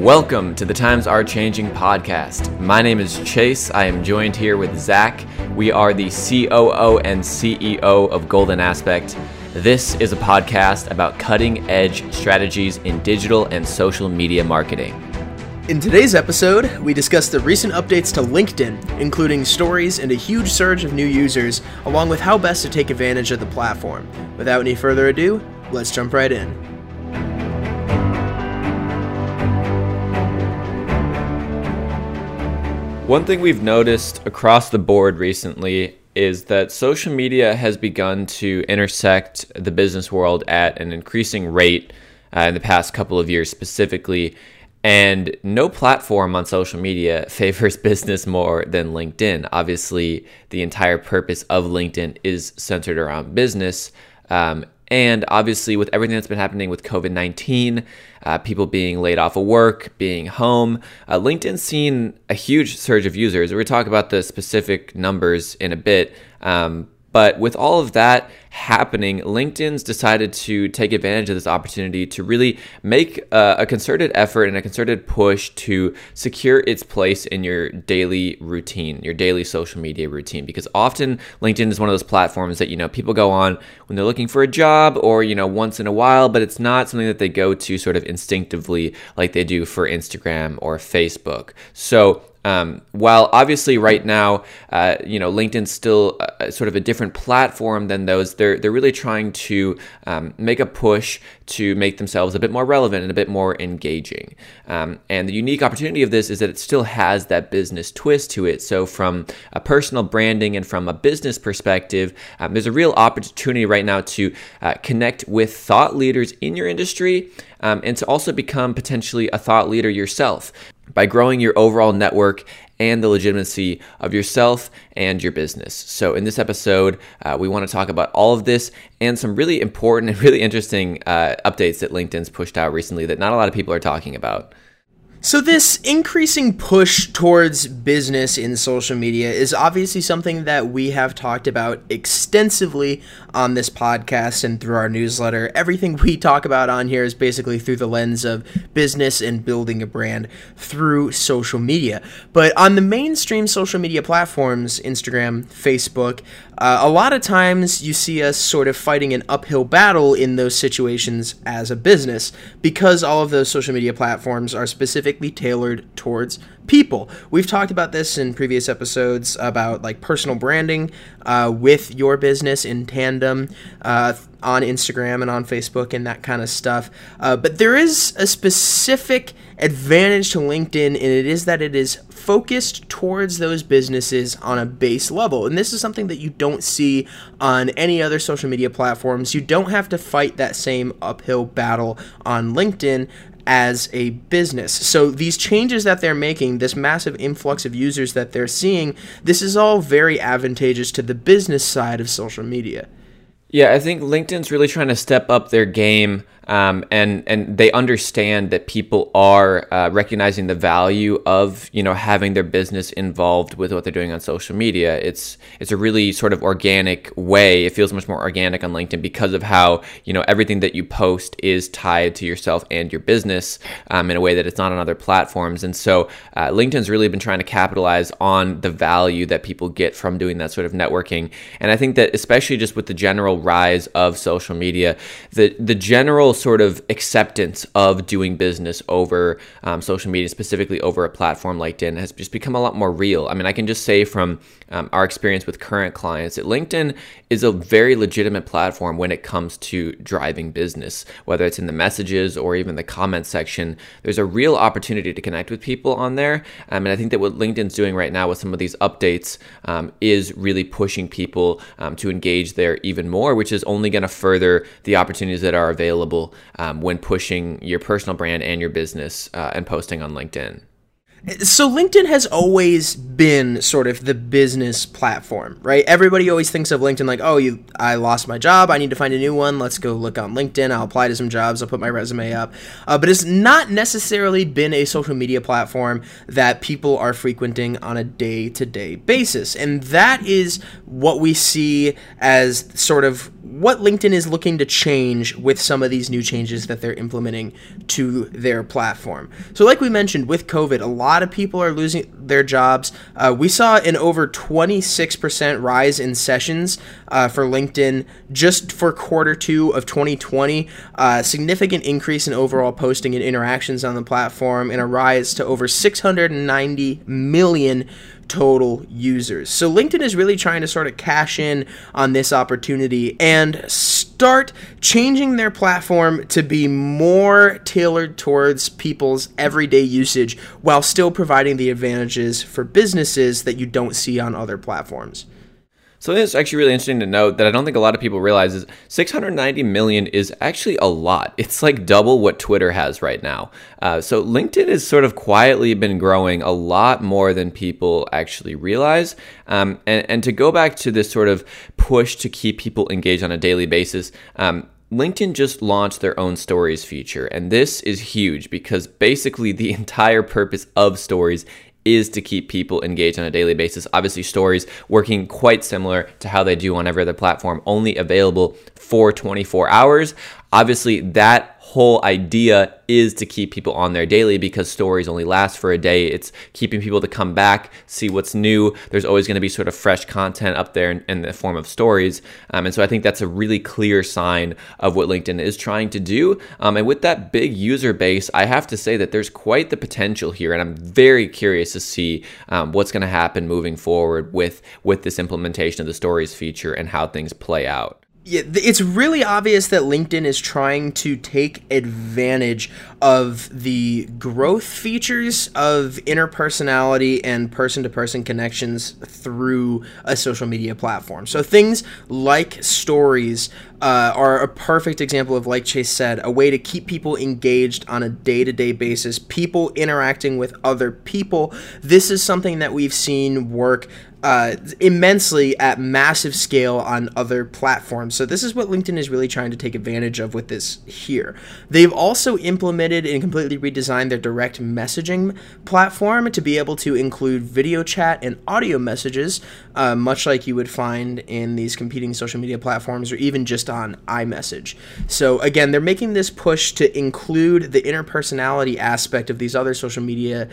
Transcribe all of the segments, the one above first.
Welcome to the Times Are Changing podcast. My name is Chase. I am joined here with Zach. We are the COO and CEO of Golden Aspect. This is a podcast about cutting edge strategies in digital and social media marketing. In today's episode, we discuss the recent updates to LinkedIn, including stories and a huge surge of new users, along with how best to take advantage of the platform. Without any further ado, let's jump right in. One thing we've noticed across the board recently is that social media has begun to intersect the business world at an increasing rate uh, in the past couple of years specifically. And no platform on social media favors business more than LinkedIn. Obviously, the entire purpose of LinkedIn is centered around business. Um, and obviously, with everything that's been happening with COVID 19, uh, people being laid off of work, being home, uh, LinkedIn's seen a huge surge of users. We're going to talk about the specific numbers in a bit. Um, but with all of that happening, LinkedIn's decided to take advantage of this opportunity to really make uh, a concerted effort and a concerted push to secure its place in your daily routine, your daily social media routine. Because often LinkedIn is one of those platforms that, you know, people go on when they're looking for a job or, you know, once in a while, but it's not something that they go to sort of instinctively like they do for Instagram or Facebook. So um, while obviously right now, uh, you know, LinkedIn's still uh, sort of a different platform than those. They're they're really trying to um, make a push to make themselves a bit more relevant and a bit more engaging. Um, and the unique opportunity of this is that it still has that business twist to it. So from a personal branding and from a business perspective, um, there's a real opportunity right now to uh, connect with thought leaders in your industry. Um, and to also become potentially a thought leader yourself by growing your overall network and the legitimacy of yourself and your business. So, in this episode, uh, we want to talk about all of this and some really important and really interesting uh, updates that LinkedIn's pushed out recently that not a lot of people are talking about. So, this increasing push towards business in social media is obviously something that we have talked about extensively on this podcast and through our newsletter. Everything we talk about on here is basically through the lens of business and building a brand through social media. But on the mainstream social media platforms, Instagram, Facebook, uh, a lot of times you see us sort of fighting an uphill battle in those situations as a business because all of those social media platforms are specifically tailored towards people. We've talked about this in previous episodes about like personal branding uh, with your business in tandem uh, on Instagram and on Facebook and that kind of stuff. Uh, but there is a specific advantage to LinkedIn, and it is that it is focused towards those businesses on a base level. And this is something that you don't see on any other social media platforms. You don't have to fight that same uphill battle on LinkedIn as a business. So these changes that they're making, this massive influx of users that they're seeing, this is all very advantageous to the business side of social media. Yeah, I think LinkedIn's really trying to step up their game um, and and they understand that people are uh, recognizing the value of you know having their business involved with what they're doing on social media. It's it's a really sort of organic way. It feels much more organic on LinkedIn because of how you know everything that you post is tied to yourself and your business um, in a way that it's not on other platforms. And so uh, LinkedIn's really been trying to capitalize on the value that people get from doing that sort of networking. And I think that especially just with the general rise of social media, the the general sort of acceptance of doing business over um, social media, specifically over a platform like LinkedIn, has just become a lot more real. I mean, I can just say from um, our experience with current clients that LinkedIn is a very legitimate platform when it comes to driving business, whether it's in the messages or even the comment section. There's a real opportunity to connect with people on there. Um, and I think that what LinkedIn's doing right now with some of these updates um, is really pushing people um, to engage there even more, which is only going to further the opportunities that are available um, when pushing your personal brand and your business uh, and posting on LinkedIn. So LinkedIn has always been sort of the business platform, right? Everybody always thinks of LinkedIn like, "Oh, you I lost my job, I need to find a new one. Let's go look on LinkedIn. I'll apply to some jobs, I'll put my resume up." Uh, but it's not necessarily been a social media platform that people are frequenting on a day-to-day basis. And that is what we see as sort of what LinkedIn is looking to change with some of these new changes that they're implementing to their platform. So, like we mentioned, with COVID, a lot of people are losing their jobs. Uh, we saw an over 26% rise in sessions uh, for LinkedIn just for quarter two of 2020. Uh, significant increase in overall posting and interactions on the platform, and a rise to over 690 million total users. So LinkedIn is really trying to sort of cash in on this opportunity and start changing their platform to be more tailored towards people's everyday usage while still providing the advantages for businesses that you don't see on other platforms. Something that's actually really interesting to note that I don't think a lot of people realize is 690 million is actually a lot. It's like double what Twitter has right now. Uh, so LinkedIn has sort of quietly been growing a lot more than people actually realize. Um, and, and to go back to this sort of push to keep people engaged on a daily basis, um, LinkedIn just launched their own stories feature, and this is huge because basically the entire purpose of stories is to keep people engaged on a daily basis. Obviously, stories working quite similar to how they do on every other platform, only available for 24 hours. Obviously, that whole idea is to keep people on there daily because stories only last for a day. It's keeping people to come back, see what's new. There's always going to be sort of fresh content up there in, in the form of stories. Um, and so I think that's a really clear sign of what LinkedIn is trying to do. Um, and with that big user base, I have to say that there's quite the potential here. And I'm very curious to see um, what's going to happen moving forward with, with this implementation of the stories feature and how things play out yeah, it's really obvious that LinkedIn is trying to take advantage of the growth features of interpersonality and person to person connections through a social media platform. So, things like stories uh, are a perfect example of, like Chase said, a way to keep people engaged on a day to day basis, people interacting with other people. This is something that we've seen work uh, immensely at massive scale on other platforms. So this is what LinkedIn is really trying to take advantage of with this here. They've also implemented and completely redesigned their direct messaging platform to be able to include video chat and audio messages, uh, much like you would find in these competing social media platforms or even just on iMessage. So again, they're making this push to include the interpersonality aspect of these other social media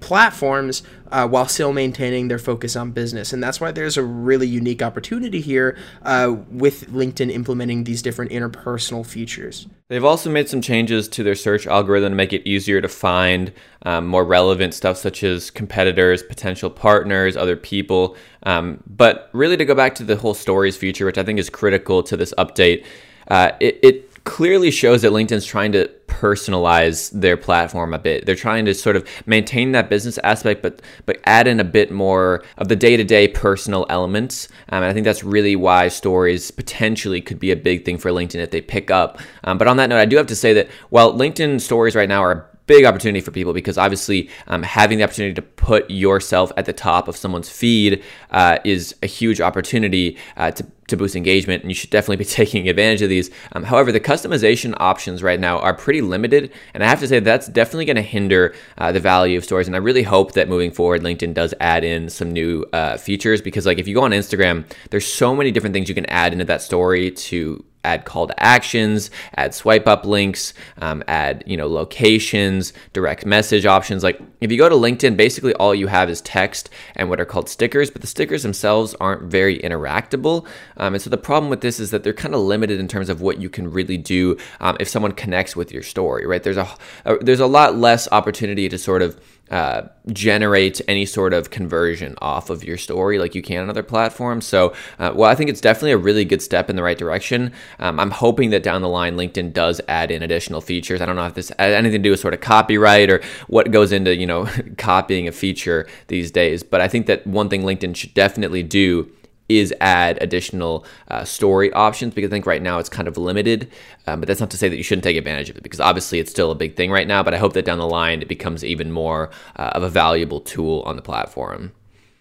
platforms uh, while still maintaining their focus on business. And that's why there's a really unique opportunity here uh, with LinkedIn implementing these different interpersonal features. They've also made some changes to their search algorithm to make it easier to find um, more relevant stuff such as competitors, potential partners, other people. Um, but really, to go back to the whole stories feature, which I think is critical to this update, uh, it, it clearly shows that LinkedIn's trying to personalize their platform a bit. They're trying to sort of maintain that business aspect, but but add in a bit more of the day to day personal elements. Um, and I think that's really why stories potentially could be a big thing for LinkedIn if they pick up. Um, but on that note, I do have to say that while LinkedIn stories right now are a big opportunity for people because obviously um, having the opportunity to put yourself at the top of someone's feed uh, is a huge opportunity uh, to, to boost engagement and you should definitely be taking advantage of these. Um, however the customization options right now are pretty limited and i have to say that's definitely going to hinder uh, the value of stories and i really hope that moving forward linkedin does add in some new uh, features because like if you go on instagram there's so many different things you can add into that story to add call to actions, add swipe up links, um, add you know locations, direct message options. Like if you go to LinkedIn, basically all you have is text and what are called stickers, but the stickers themselves aren't very interactable. Um, and so the problem with this is that they're kind of limited in terms of what you can really do um, if someone connects with your story. Right? There's a, a there's a lot less opportunity to sort of uh, generate any sort of conversion off of your story like you can on other platforms. So, uh, well, I think it's definitely a really good step in the right direction. Um, I'm hoping that down the line, LinkedIn does add in additional features. I don't know if this has anything to do with sort of copyright or what goes into, you know, copying a feature these days, but I think that one thing LinkedIn should definitely do is add additional uh, story options because I think right now it's kind of limited. Um, but that's not to say that you shouldn't take advantage of it because obviously it's still a big thing right now. But I hope that down the line it becomes even more uh, of a valuable tool on the platform.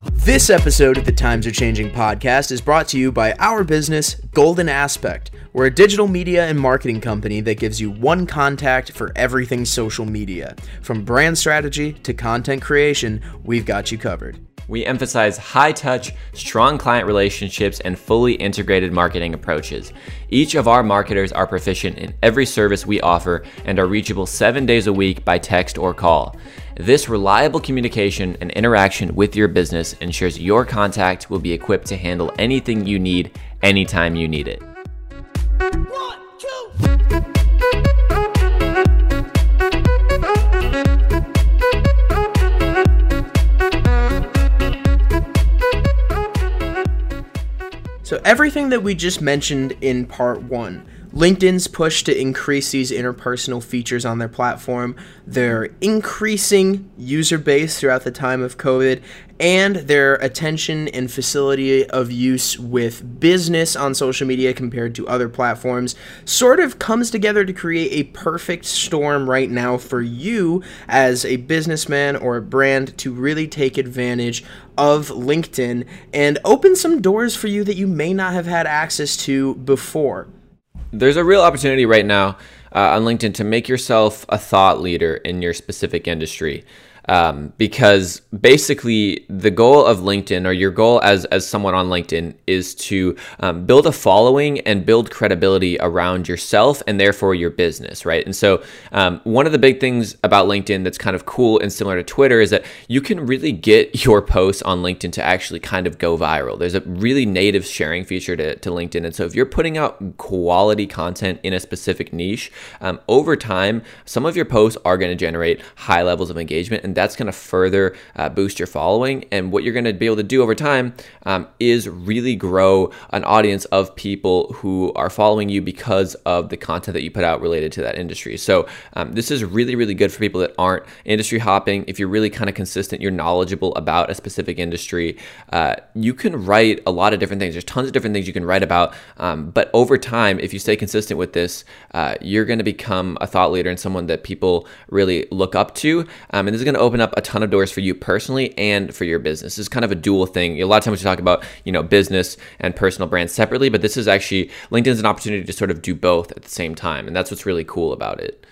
This episode of the Times Are Changing podcast is brought to you by our business, Golden Aspect. We're a digital media and marketing company that gives you one contact for everything social media. From brand strategy to content creation, we've got you covered. We emphasize high touch, strong client relationships, and fully integrated marketing approaches. Each of our marketers are proficient in every service we offer and are reachable seven days a week by text or call. This reliable communication and interaction with your business ensures your contact will be equipped to handle anything you need anytime you need it. One, two. So, everything that we just mentioned in part one LinkedIn's push to increase these interpersonal features on their platform, their increasing user base throughout the time of COVID, and their attention and facility of use with business on social media compared to other platforms sort of comes together to create a perfect storm right now for you as a businessman or a brand to really take advantage of LinkedIn and open some doors for you that you may not have had access to before there's a real opportunity right now uh, on LinkedIn to make yourself a thought leader in your specific industry um, because basically the goal of LinkedIn or your goal as as someone on LinkedIn is to um, build a following and build credibility around yourself and therefore your business, right? And so um, one of the big things about LinkedIn that's kind of cool and similar to Twitter is that you can really get your posts on LinkedIn to actually kind of go viral. There's a really native sharing feature to, to LinkedIn, and so if you're putting out quality content in a specific niche, um, over time, some of your posts are going to generate high levels of engagement and that's going to further uh, boost your following. And what you're going to be able to do over time um, is really grow an audience of people who are following you because of the content that you put out related to that industry. So um, this is really, really good for people that aren't industry hopping. If you're really kind of consistent, you're knowledgeable about a specific industry, uh, you can write a lot of different things. There's tons of different things you can write about. Um, but over time, if you stay consistent with this, uh, you're going to become a thought leader and someone that people really look up to. Um, and this is going to open up a ton of doors for you personally and for your business. It's kind of a dual thing. A lot of times we talk about, you know, business and personal brands separately, but this is actually LinkedIn's an opportunity to sort of do both at the same time. And that's what's really cool about it.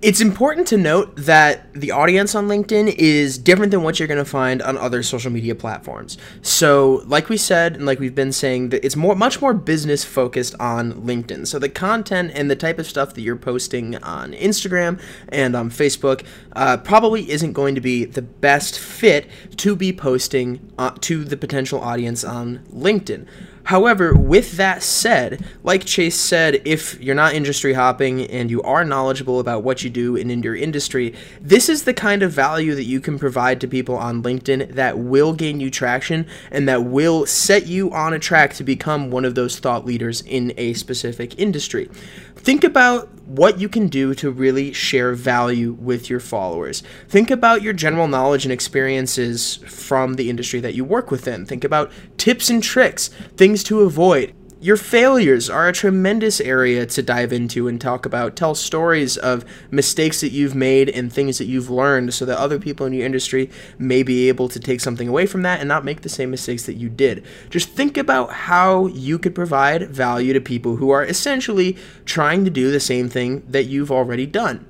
It's important to note that the audience on LinkedIn is different than what you're going to find on other social media platforms. So, like we said, and like we've been saying, that it's more, much more business focused on LinkedIn. So, the content and the type of stuff that you're posting on Instagram and on Facebook uh, probably isn't going to be the best fit to be posting uh, to the potential audience on LinkedIn. However, with that said, like Chase said, if you're not industry hopping and you are knowledgeable about what you do and in your industry, this is the kind of value that you can provide to people on LinkedIn that will gain you traction and that will set you on a track to become one of those thought leaders in a specific industry. Think about what you can do to really share value with your followers. Think about your general knowledge and experiences from the industry that you work within. Think about tips and tricks, things to avoid. Your failures are a tremendous area to dive into and talk about. Tell stories of mistakes that you've made and things that you've learned so that other people in your industry may be able to take something away from that and not make the same mistakes that you did. Just think about how you could provide value to people who are essentially trying to do the same thing that you've already done.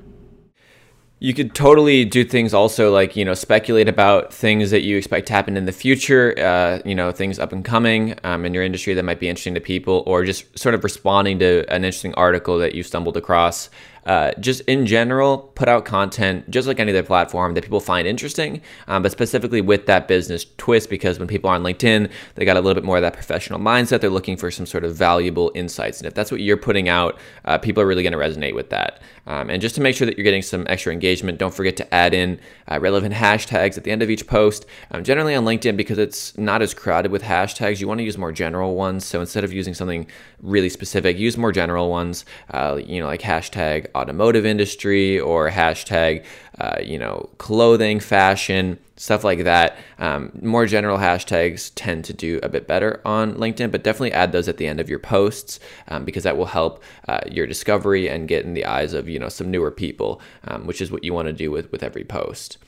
You could totally do things also like, you know, speculate about things that you expect to happen in the future, uh, you know, things up and coming um, in your industry that might be interesting to people, or just sort of responding to an interesting article that you stumbled across uh, just in general, put out content just like any other platform that people find interesting, um, but specifically with that business twist because when people are on LinkedIn, they got a little bit more of that professional mindset. They're looking for some sort of valuable insights. And if that's what you're putting out, uh, people are really going to resonate with that. Um, and just to make sure that you're getting some extra engagement, don't forget to add in uh, relevant hashtags at the end of each post. Um, generally on LinkedIn, because it's not as crowded with hashtags, you want to use more general ones. So instead of using something really specific, use more general ones, uh, you know, like hashtag automotive industry or hashtag, uh, you know, clothing, fashion, stuff like that. Um, more general hashtags tend to do a bit better on LinkedIn, but definitely add those at the end of your posts um, because that will help uh, your discovery and get in the eyes of you know some newer people, um, which is what you want to do with with every post.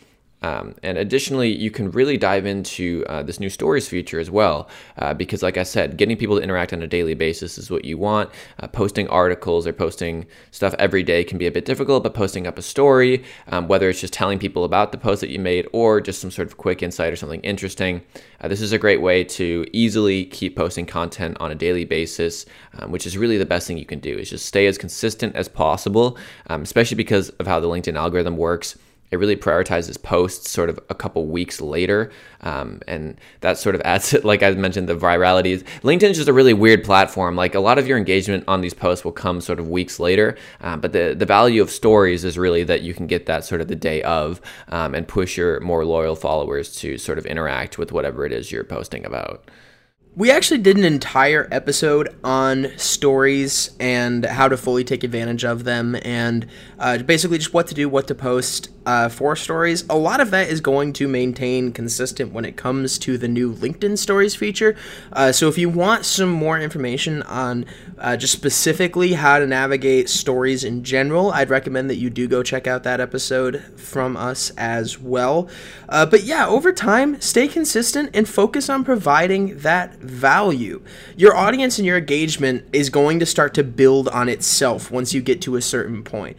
Um, and additionally, you can really dive into uh, this new stories feature as well, uh, because, like I said, getting people to interact on a daily basis is what you want. Uh, posting articles or posting stuff every day can be a bit difficult, but posting up a story, um, whether it's just telling people about the post that you made or just some sort of quick insight or something interesting, uh, this is a great way to easily keep posting content on a daily basis, um, which is really the best thing you can do. Is just stay as consistent as possible, um, especially because of how the LinkedIn algorithm works it really prioritizes posts sort of a couple weeks later. Um, and that sort of adds, it, like I mentioned, the virality. LinkedIn is just a really weird platform. Like a lot of your engagement on these posts will come sort of weeks later. Um, but the, the value of stories is really that you can get that sort of the day of um, and push your more loyal followers to sort of interact with whatever it is you're posting about. We actually did an entire episode on stories and how to fully take advantage of them, and uh, basically just what to do, what to post uh, for stories. A lot of that is going to maintain consistent when it comes to the new LinkedIn Stories feature. Uh, so if you want some more information on uh, just specifically how to navigate stories in general, I'd recommend that you do go check out that episode from us as well. Uh, but yeah, over time, stay consistent and focus on providing that value. Your audience and your engagement is going to start to build on itself once you get to a certain point.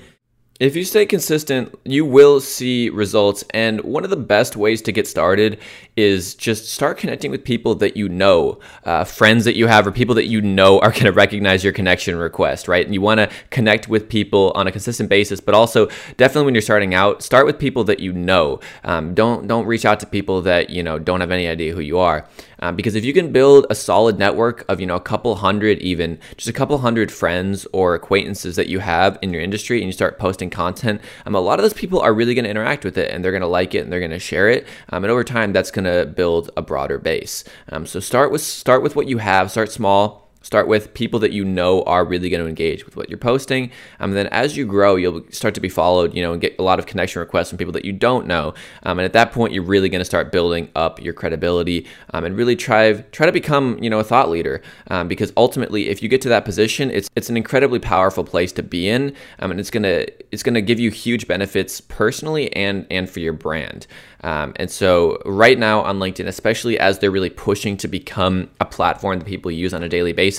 If you stay consistent, you will see results. And one of the best ways to get started is just start connecting with people that you know, uh, friends that you have, or people that you know are going to recognize your connection request, right? And you want to connect with people on a consistent basis, but also definitely when you're starting out, start with people that you know. Um, don't don't reach out to people that you know don't have any idea who you are. Um, because if you can build a solid network of you know a couple hundred even just a couple hundred friends or acquaintances that you have in your industry and you start posting content um, a lot of those people are really going to interact with it and they're going to like it and they're going to share it um, and over time that's going to build a broader base. Um, so start with start with what you have start small Start with people that you know are really going to engage with what you're posting. Um, and then as you grow, you'll start to be followed, you know, and get a lot of connection requests from people that you don't know. Um, and at that point, you're really going to start building up your credibility um, and really try try to become, you know, a thought leader. Um, because ultimately, if you get to that position, it's it's an incredibly powerful place to be in, um, and it's gonna it's gonna give you huge benefits personally and and for your brand. Um, and so, right now on LinkedIn, especially as they're really pushing to become a platform that people use on a daily basis,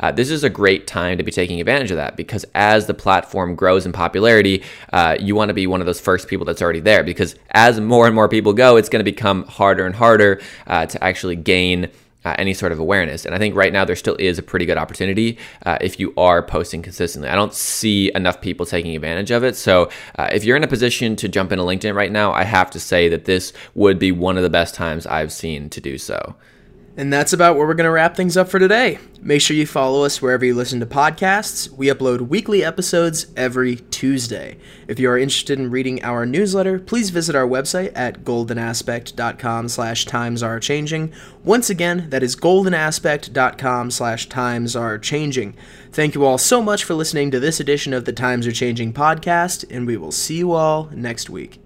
uh, this is a great time to be taking advantage of that because as the platform grows in popularity, uh, you want to be one of those first people that's already there because as more and more people go, it's going to become harder and harder uh, to actually gain uh, any sort of awareness. And I think right now there still is a pretty good opportunity uh, if you are posting consistently. I don't see enough people taking advantage of it. So uh, if you're in a position to jump into LinkedIn right now, I have to say that this would be one of the best times I've seen to do so. And that's about where we're going to wrap things up for today. Make sure you follow us wherever you listen to podcasts. We upload weekly episodes every Tuesday. If you are interested in reading our newsletter, please visit our website at goldenaspect.com slash times are changing. Once again, that is goldenaspect.com slash times are changing. Thank you all so much for listening to this edition of the Times Are Changing podcast, and we will see you all next week.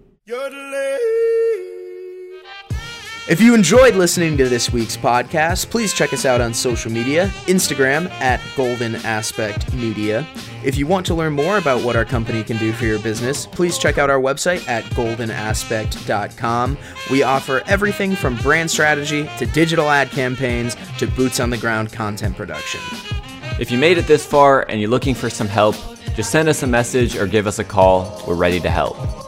If you enjoyed listening to this week's podcast, please check us out on social media Instagram at Golden Aspect Media. If you want to learn more about what our company can do for your business, please check out our website at goldenaspect.com. We offer everything from brand strategy to digital ad campaigns to boots on the ground content production. If you made it this far and you're looking for some help, just send us a message or give us a call. We're ready to help.